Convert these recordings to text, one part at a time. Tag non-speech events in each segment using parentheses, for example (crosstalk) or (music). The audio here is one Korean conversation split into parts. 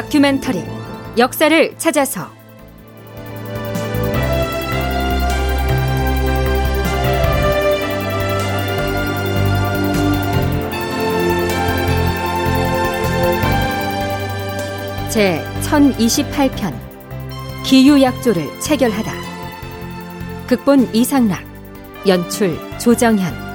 다큐멘터리 역사를 찾아서. 제 1028편 기유약조를 체결하다 극본 이상락 연출 조정현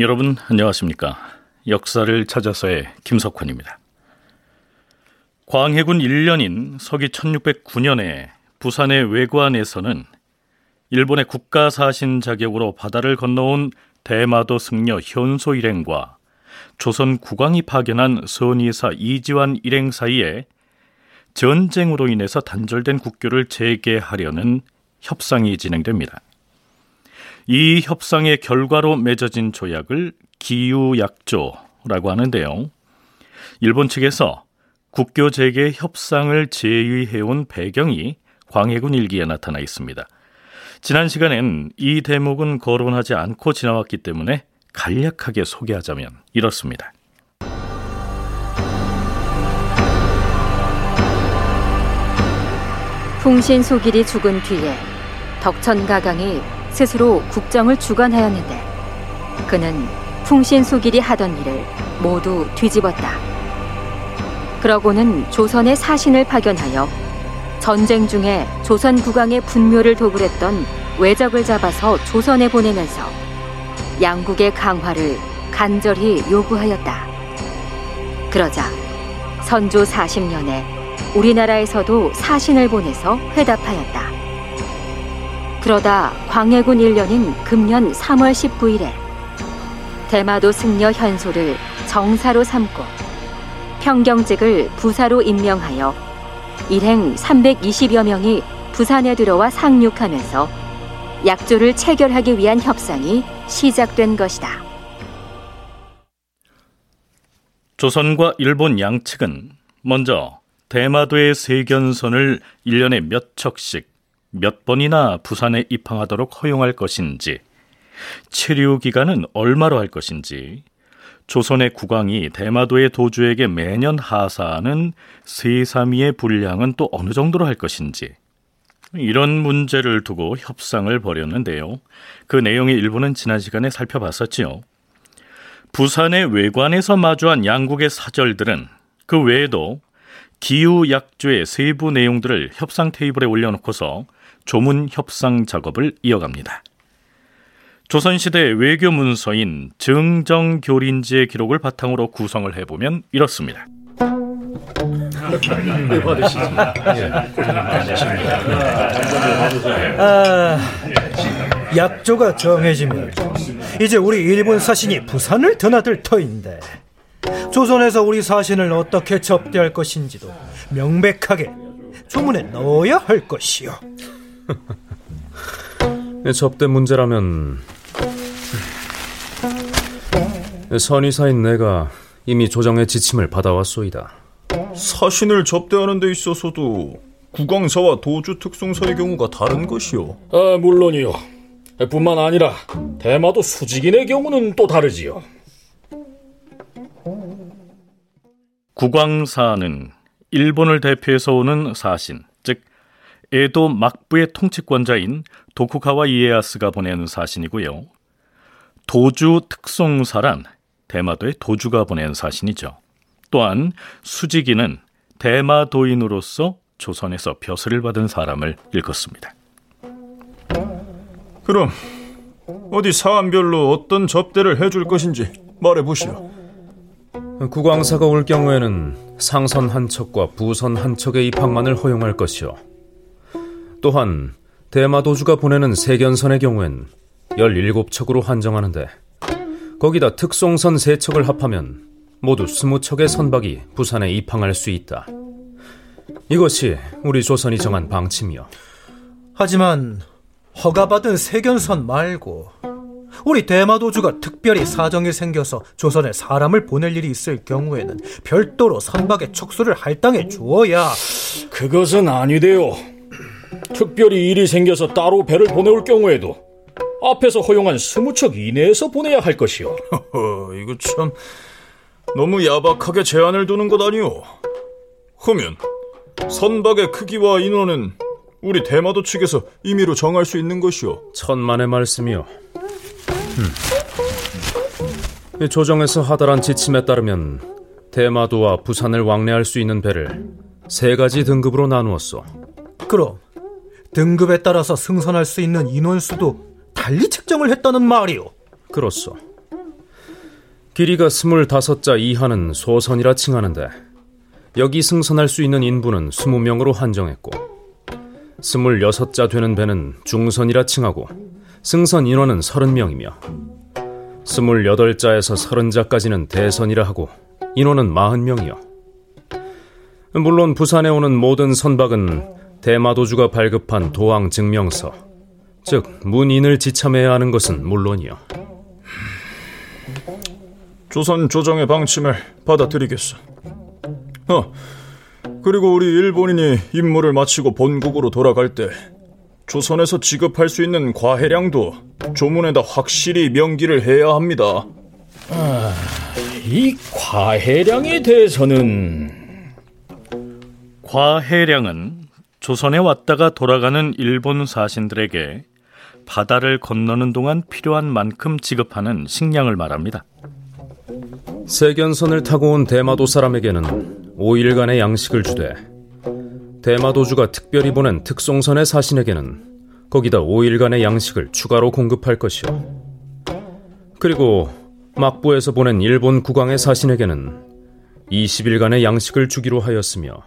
여러분 안녕하십니까? 역사를 찾아서의 김석환입니다. 광해군 1년인 서기 1609년에 부산의 외관에서는 일본의 국가사신 자격으로 바다를 건너온 대마도 승려 현소 일행과 조선 국왕이 파견한 선의사 이지환 일행 사이에 전쟁으로 인해서 단절된 국교를 재개하려는 협상이 진행됩니다. 이 협상의 결과로 맺어진 조약을 기유약조라고 하는데요. 일본 측에서 국교 재개 협상을 제의해온 배경이 광해군 일기에 나타나 있습니다. 지난 시간엔 이 대목은 거론하지 않고 지나왔기 때문에 간략하게 소개하자면 이렇습니다. 풍신소길이 죽은 뒤에 덕천가강이 스스로 국정을 주관하였는데 그는 풍신수길이 하던 일을 모두 뒤집었다. 그러고는 조선의 사신을 파견하여 전쟁 중에 조선 국왕의 분묘를 도굴했던 외적을 잡아서 조선에 보내면서 양국의 강화를 간절히 요구하였다. 그러자 선조 40년에 우리나라에서도 사신을 보내서 회답하였다. 그러다 광해군 1년인 금년 3월 19일에 대마도 승려 현소를 정사로 삼고 평경직을 부사로 임명하여 일행 320여 명이 부산에 들어와 상륙하면서 약조를 체결하기 위한 협상이 시작된 것이다. 조선과 일본 양측은 먼저 대마도의 세견선을 1년에 몇 척씩 몇 번이나 부산에 입항하도록 허용할 것인지, 체류 기간은 얼마로 할 것인지, 조선의 국왕이 대마도의 도주에게 매년 하사하는 세사미의 분량은 또 어느 정도로 할 것인지, 이런 문제를 두고 협상을 벌였는데요. 그 내용의 일부는 지난 시간에 살펴봤었지요. 부산의 외관에서 마주한 양국의 사절들은 그 외에도 기후 약조의 세부 내용들을 협상 테이블에 올려놓고서 조문 협상 작업을 이어갑니다. 조선시대 외교 문서인 증정교린지의 기록을 바탕으로 구성을 해보면 이렇습니다. 아, 약조가 정해지면 이제 우리 일본 사신이 부산을 드나들 터인데 조선에서 우리 사신을 어떻게 접대할 것인지도 명백하게 조문에 넣어야 할 것이요. (laughs) 접대 문제라면 선의사인 내가 이미 조정의 지침을 받아왔소이다. 사신을 접대하는 데 있어서도 국왕사와 도주 특송사의 경우가 다른 것이요. 아, 물론이요. 뿐만 아니라 대마도 수직인의 경우는 또 다르지요. 국왕사는 일본을 대표해서 오는 사신, 에도 막부의 통치권자인 도쿠가와 이에야스가 보낸 사신이고요. 도주 특송사란 대마도의 도주가 보낸 사신이죠. 또한 수지기는 대마도인으로서 조선에서 벼슬을 받은 사람을 읽었습니다. 그럼 어디 사안별로 어떤 접대를 해줄 것인지 말해보시오. 국왕사가 올 경우에는 상선 한 척과 부선 한 척의 입항만을 허용할 것이요. 또한 대마도주가 보내는 세견선의 경우엔 17척으로 한정하는데 거기다 특송선 3척을 합하면 모두 20척의 선박이 부산에 입항할 수 있다. 이것이 우리 조선이 정한 방침이요. 하지만 허가받은 세견선 말고 우리 대마도주가 특별히 사정이 생겨서 조선에 사람을 보낼 일이 있을 경우에는 별도로 선박의 척수를 할당해 주어야 그것은 아니되요. 특별히 일이 생겨서 따로 배를 보내올 경우에도 앞에서 허용한 스무 척 이내에서 보내야 할 것이요. 어, 이거 참 너무 야박하게 제한을 두는 것 아니오. 하면 선박의 크기와 인원은 우리 대마도 측에서 임의로 정할 수 있는 것이오. 천만의 말씀이요. 음. 조정에서 하달한 지침에 따르면 대마도와 부산을 왕래할 수 있는 배를 세 가지 등급으로 나누었소. 그럼 등급에 따라서 승선할 수 있는 인원수도 달리 책정을 했다는 말이오. 그렇소. 길이가 스물다섯 자 이하는 소선이라 칭하는데 여기 승선할 수 있는 인부는 스무 명으로 한정했고 스물여섯 자 되는 배는 중선이라 칭하고 승선 인원은 서른 명이며 스물여덟 자에서 서른 자까지는 대선이라 하고 인원은 마흔 명이요. 물론 부산에 오는 모든 선박은 대마도주가 발급한 도항 증명서, 즉 문인을 지참해야 하는 것은 물론이요. 조선 조정의 방침을 받아들이겠어. 어, 그리고 우리 일본인이 임무를 마치고 본국으로 돌아갈 때 조선에서 지급할 수 있는 과해량도 조문에다 확실히 명기를 해야 합니다. 아, 이 과해량에 대해서는 과해량은 조선에 왔다가 돌아가는 일본 사신들에게 바다를 건너는 동안 필요한 만큼 지급하는 식량을 말합니다. 세견선을 타고 온 대마도 사람에게는 5일간의 양식을 주되 대마도주가 특별히 보낸 특송선의 사신에게는 거기다 5일간의 양식을 추가로 공급할 것이요. 그리고 막부에서 보낸 일본 국왕의 사신에게는 20일간의 양식을 주기로 하였으며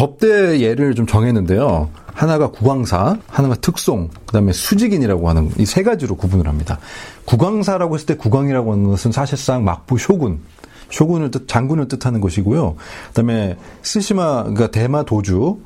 접대 예를 좀 정했는데요. 하나가 국왕사, 하나가 특송, 그다음에 수직인이라고 하는 이 세 가지로 구분을 합니다. 국왕사라고 했을 때 국왕이라고 하는 것은 사실상 막부 쇼군, 쇼군을 뜻 장군을 뜻하는 것이고요. 그다음에 스시마 그러니까 대마 도주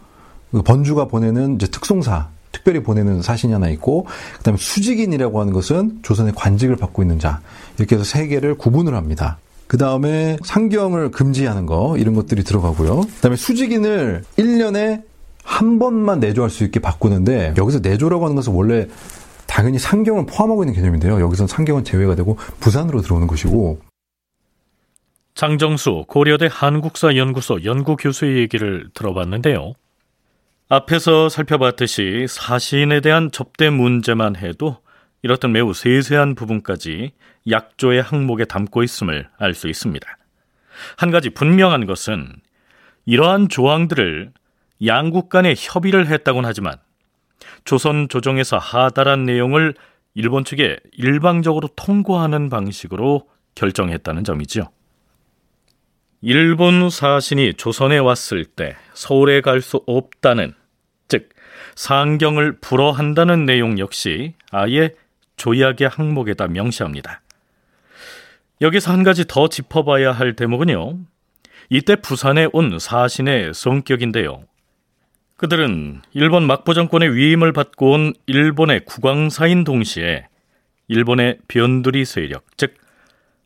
그 번주가 보내는 이제 특송사 특별히 보내는 사신이 하나 있고 그다음에 수직인이라고 하는 것은 조선의 관직을 받고 있는 자 이렇게 해서 세 개를 구분을 합니다. 그 다음에 상경을 금지하는 거 이런 것들이 들어가고요. 그 다음에 수직인을 1년에 한 번만 내조할 수 있게 바꾸는데 여기서 내조라고 하는 것은 원래 당연히 상경을 포함하고 있는 개념인데요. 여기서 상경은 제외가 되고 부산으로 들어오는 것이고 장정수 고려대 한국사 연구소 연구교수의 얘기를 들어봤는데요. 앞에서 살펴봤듯이 사신에 대한 접대 문제만 해도 이렇듯 매우 세세한 부분까지 약조의 항목에 담고 있음을 알 수 있습니다. 한 가지 분명한 것은 이러한 조항들을 양국 간에 협의를 했다곤 하지만 조선 조정에서 하달한 내용을 일본 측에 일방적으로 통고하는 방식으로 결정했다는 점이지요. 일본 사신이 조선에 왔을 때 서울에 갈 수 없다는 즉 상경을 불허한다는 내용 역시 아예 조약의 항목에다 명시합니다. 여기서 한 가지 더 짚어봐야 할 대목은요. 이때 부산에 온 사신의 성격인데요. 그들은 일본 막부 정권의 위임을 받고 온 일본의 국왕사인 동시에 일본의 변두리 세력, 즉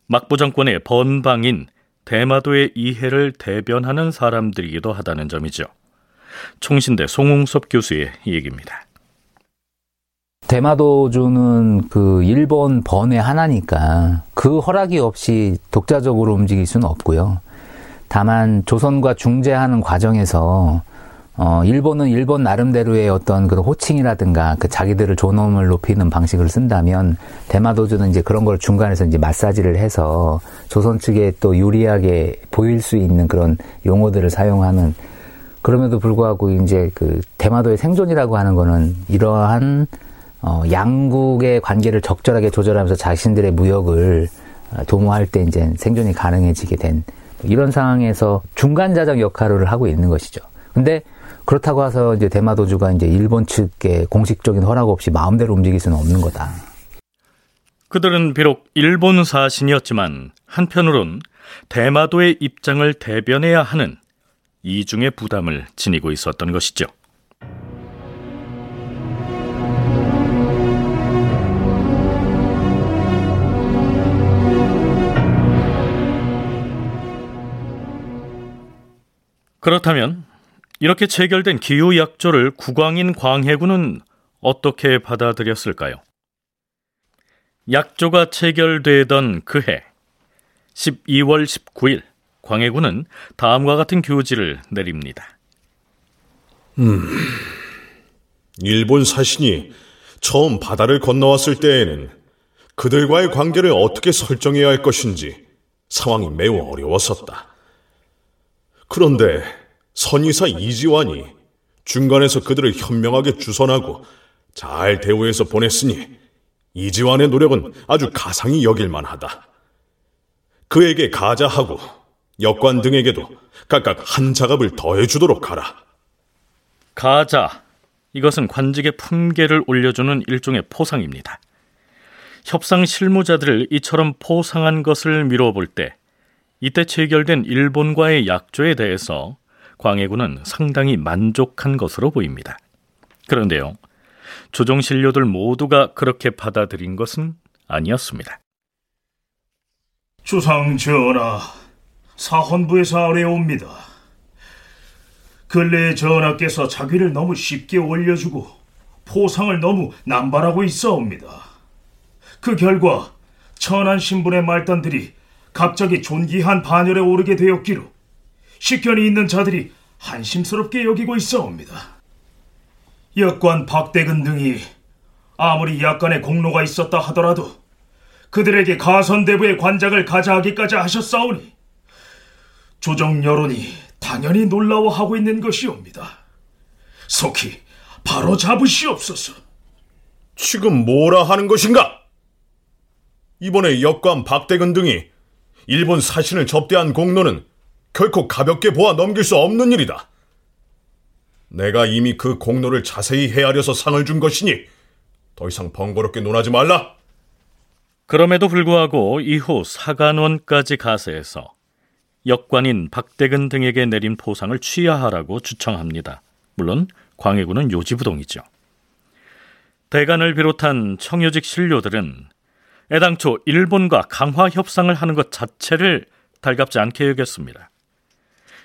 막부 정권의 번방인 대마도의 이해를 대변하는 사람들이기도 하다는 점이죠. 총신대 송웅섭 교수의 얘기입니다. 대마도주는 그 일본 번의 하나니까 그 허락이 없이 독자적으로 움직일 수는 없고요. 다만 조선과 중재하는 과정에서 어, 일본은 일본 나름대로의 어떤 그런 호칭이라든가 그 자기들을 존엄을 높이는 방식을 쓴다면 대마도주는 이제 그런 걸 중간에서 이제 마사지를 해서 조선 측에 또 유리하게 보일 수 있는 그런 용어들을 사용하는 그럼에도 불구하고 이제 그 대마도의 생존이라고 하는 거는 이러한 어, 양국의 관계를 적절하게 조절하면서 자신들의 무역을 어, 도모할 때 이제 생존이 가능해지게 된 이런 상황에서 중간자적 역할을 하고 있는 것이죠. 근데 그렇다고 해서 이제 대마도주가 이제 일본 측의 공식적인 허락 없이 마음대로 움직일 수는 없는 거다. 그들은 비록 일본 사신이었지만 한편으론 대마도의 입장을 대변해야 하는 이중의 부담을 지니고 있었던 것이죠. 그렇다면 이렇게 체결된 기후약조를 국왕인 광해군은 어떻게 받아들였을까요? 약조가 체결되던 그해 12월 19일 광해군은 다음과 같은 교지를 내립니다. 일본 사신이 처음 바다를 건너왔을 때에는 그들과의 관계를 어떻게 설정해야 할 것인지 상황이 매우 어려웠었다. 그런데 선의사 이지환이 중간에서 그들을 현명하게 주선하고 잘 대우해서 보냈으니 이지환의 노력은 아주 가상히 여길만 하다. 그에게 가자하고 역관 등에게도 각각 한 자갑을 더해주도록 하라. 가자. 이것은 관직의 품계를 올려주는 일종의 포상입니다. 협상 실무자들을 이처럼 포상한 것을 미뤄볼 때 이때 체결된 일본과의 약조에 대해서 광해군은 상당히 만족한 것으로 보입니다. 그런데요, 조정 신료들 모두가 그렇게 받아들인 것은 아니었습니다. 주상 전하, 사헌부에서 아뢰옵니다. 근래에 전하께서 자기를 너무 쉽게 올려주고 포상을 너무 남발하고 있어옵니다. 그 결과 천한 신분의 말단들이 갑자기 존귀한 반열에 오르게 되었기로 식견이 있는 자들이 한심스럽게 여기고 있어옵니다. 역관 박대근 등이 아무리 약간의 공로가 있었다 하더라도 그들에게 가선대부의 관장을 가자하기까지 하셨사오니 조정 여론이 당연히 놀라워하고 있는 것이옵니다. 속히 바로 잡으시옵소서. 지금 뭐라 하는 것인가? 이번에 역관 박대근 등이 일본 사신을 접대한 공로는 결코 가볍게 보아 넘길 수 없는 일이다. 내가 이미 그 공로를 자세히 헤아려서 상을 준 것이니 더 이상 번거롭게 논하지 말라. 그럼에도 불구하고 이후 사간원까지 가세해서 역관인 박대근 등에게 내린 포상을 취하하라고 주청합니다. 물론 광해군은 요지부동이죠. 대간을 비롯한 청요직 신료들은 애당초 일본과 강화 협상을 하는 것 자체를 달갑지 않게 여겼습니다.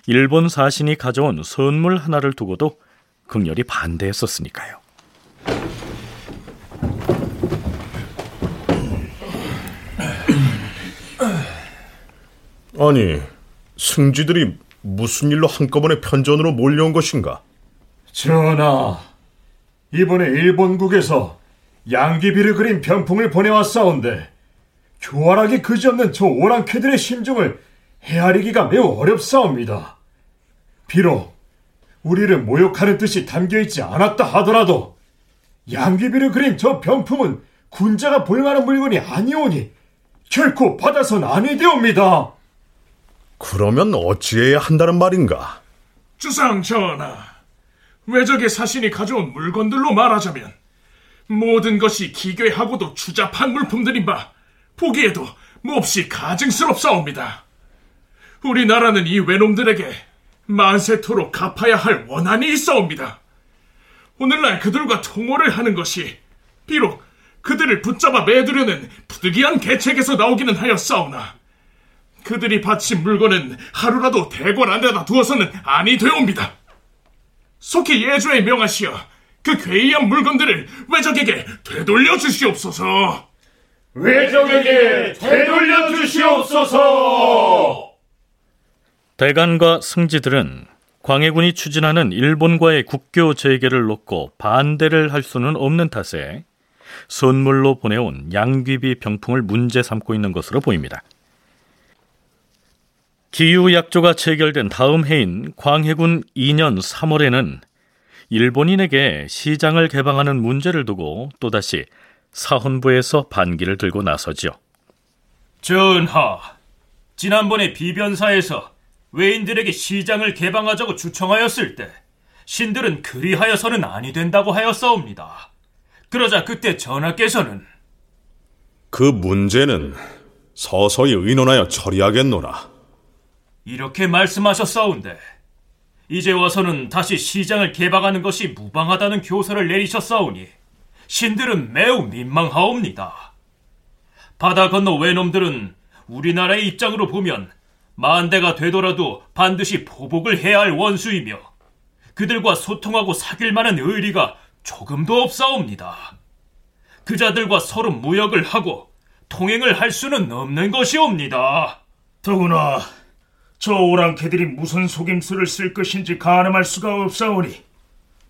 일본 사신이 가져온 선물 하나를 두고도 극렬히 반대했었으니까요. 아니, 승지들이 무슨 일로 한꺼번에 편전으로 몰려온 것인가? 전하, 이번에 일본국에서 양귀비를 그린 병풍을 보내왔사온데 교활하게 그지없는 저 오랑캐들의 심중을 헤아리기가 매우 어렵사옵니다. 비록 우리를 모욕하는 뜻이 담겨있지 않았다 하더라도 양귀비를 그린 저 병품은 군자가 볼만한 물건이 아니오니 결코 받아선 아니 되옵니다. 그러면 어찌해야 한다는 말인가? 주상 전하, 외적의 사신이 가져온 물건들로 말하자면 모든 것이 기괴하고도 추잡한 물품들인 바 보기에도 몹시 가증스럽사옵니다. 우리나라는 이 외놈들에게 만세토록 갚아야 할 원한이 있어옵니다. 오늘날 그들과 통호를 하는 것이 비록 그들을 붙잡아 매두려는 부득이한 계책에서 나오기는 하였사오나 그들이 바친 물건은 하루라도 대궐 안에다 두어서는 아니 되옵니다. 속히 예조에 명하시어 그 괴이한 물건들을 외적에게 되돌려 주시옵소서. 외적에게 되돌려 주시옵소서. 대간과 승지들은 광해군이 추진하는 일본과의 국교 재개를 놓고 반대를 할 수는 없는 탓에 선물로 보내온 양귀비 병풍을 문제 삼고 있는 것으로 보입니다. 기후약조가 체결된 다음 해인 광해군 2년 3월에는 일본인에게 시장을 개방하는 문제를 두고 또다시 사헌부에서 반기를 들고 나서지요. 전하, 지난번에 비변사에서 외인들에게 시장을 개방하자고 주청하였을 때 신들은 그리하여서는 아니 된다고 하였사옵니다. 그러자 그때 전하께서는 그 문제는 서서히 의논하여 처리하겠노라. 이렇게 말씀하셨사온데 이제 와서는 다시 시장을 개방하는 것이 무방하다는 교서를 내리셨사오니 신들은 매우 민망하옵니다. 바다 건너 외놈들은 우리나라의 입장으로 보면 만대가 되더라도 반드시 보복을 해야 할 원수이며 그들과 소통하고 사귈 만한 의리가 조금도 없사옵니다. 그자들과 서로 무역을 하고 통행을 할 수는 없는 것이옵니다. 더구나 저 오랑캐들이 무슨 속임수를 쓸 것인지 가늠할 수가 없사오니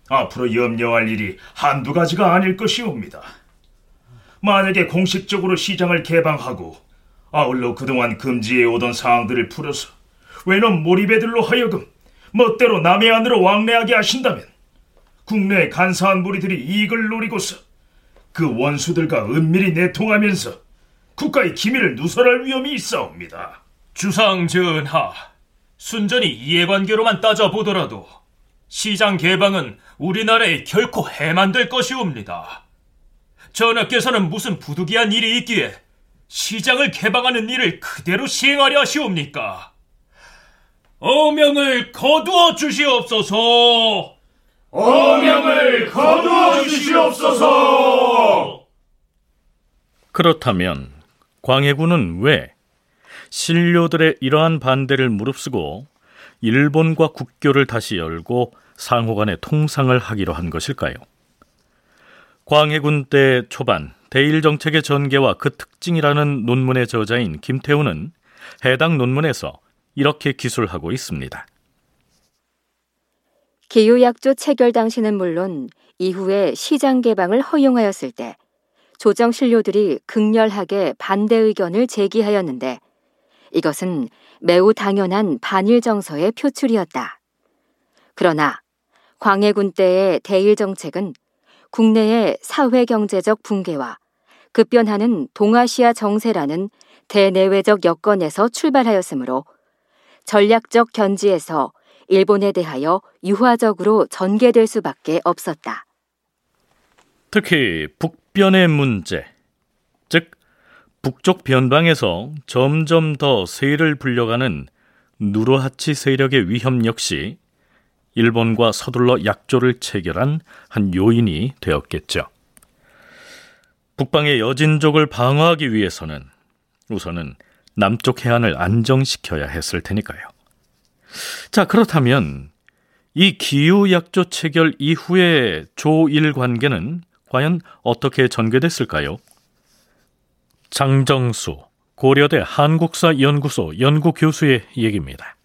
앞으로 염려할 일이 한두 가지가 아닐 것이옵니다. 만약에 공식적으로 시장을 개방하고 아울러 그동안 금지해 오던 사항들을 풀어서 외놈 몰입애들로 하여금 멋대로 남의 안으로 왕래하게 하신다면 국내의 간사한 무리들이 이익을 노리고서 그 원수들과 은밀히 내통하면서 국가의 기밀을 누설할 위험이 있사옵니다. 주상 전하, 순전히 이해관계로만 따져보더라도 시장 개방은 우리나라에 결코 해만 될 것이옵니다. 전하께서는 무슨 부득이한 일이 있기에 시장을 개방하는 일을 그대로 시행하려 하시옵니까? 어명을 거두어 주시옵소서. 어명을 거두어 주시옵소서. 그렇다면 광해군은 왜 신료들의 이러한 반대를 무릅쓰고 일본과 국교를 다시 열고 상호 간의 통상을 하기로 한 것일까요? 광해군 때 초반 대일 정책의 전개와 그 특징이라는 논문의 저자인 김태우는 해당 논문에서 이렇게 기술하고 있습니다. 기후약조 체결 당시는 물론 이후에 시장 개방을 허용하였을 때 조정 신료들이 극렬하게 반대 의견을 제기하였는데 이것은 매우 당연한 반일 정서의 표출이었다. 그러나 광해군 때의 대일 정책은 국내의 사회 경제적 붕괴와 급변하는 동아시아 정세라는 대내외적 여건에서 출발하였으므로 전략적 견지에서 일본에 대하여 유화적으로 전개될 수밖에 없었다. 특히 북변의 문제, 즉 북쪽 변방에서 점점 더 세를 불려가는 누르하치 세력의 위험 역시 일본과 서둘러 약조를 체결한 한 요인이 되었겠죠. 북방의 여진족을 방어하기 위해서는 우선은 남쪽 해안을 안정시켜야 했을 테니까요. 자, 그렇다면 이 기후 약조 체결 이후의 조일 관계는 과연 어떻게 전개됐을까요? 장정수 고려대 한국사 연구소 연구교수의 얘기입니다.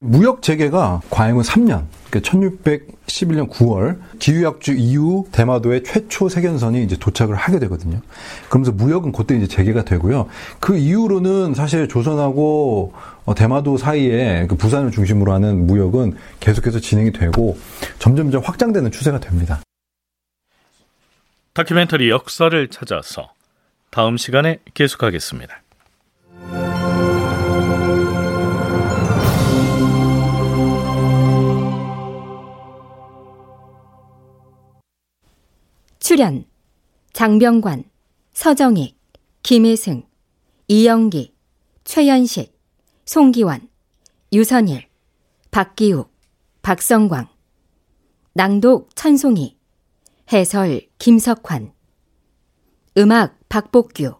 무역 재개가 과행은 3년, 그러니까 1611년 9월 기후약주 이후 대마도의 최초 세견선이 이제 도착을 하게 되거든요. 그러면서 무역은 그때 이제 재개가 되고요. 그 이후로는 사실 조선하고 어, 대마도 사이에 그 부산을 중심으로 하는 무역은 계속해서 진행이 되고 점점점 확장되는 추세가 됩니다. 다큐멘터리 역사를 찾아서 다음 시간에 계속하겠습니다. 출연 장병관, 서정익, 김혜승, 이영기, 최연식, 송기환, 유선일, 박기욱, 박성광 낭독 천송이 해설 김석환 음악 박복규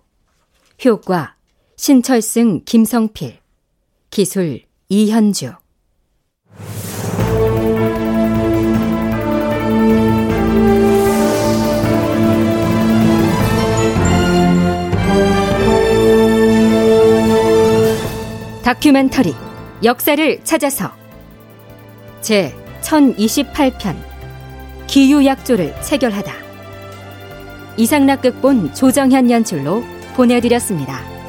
효과 신철승 김성필 기술 이현주. 다큐멘터리 역사를 찾아서. 제 1028편 기유약조를 체결하다 이상락 극본 조정현 연출로 보내드렸습니다.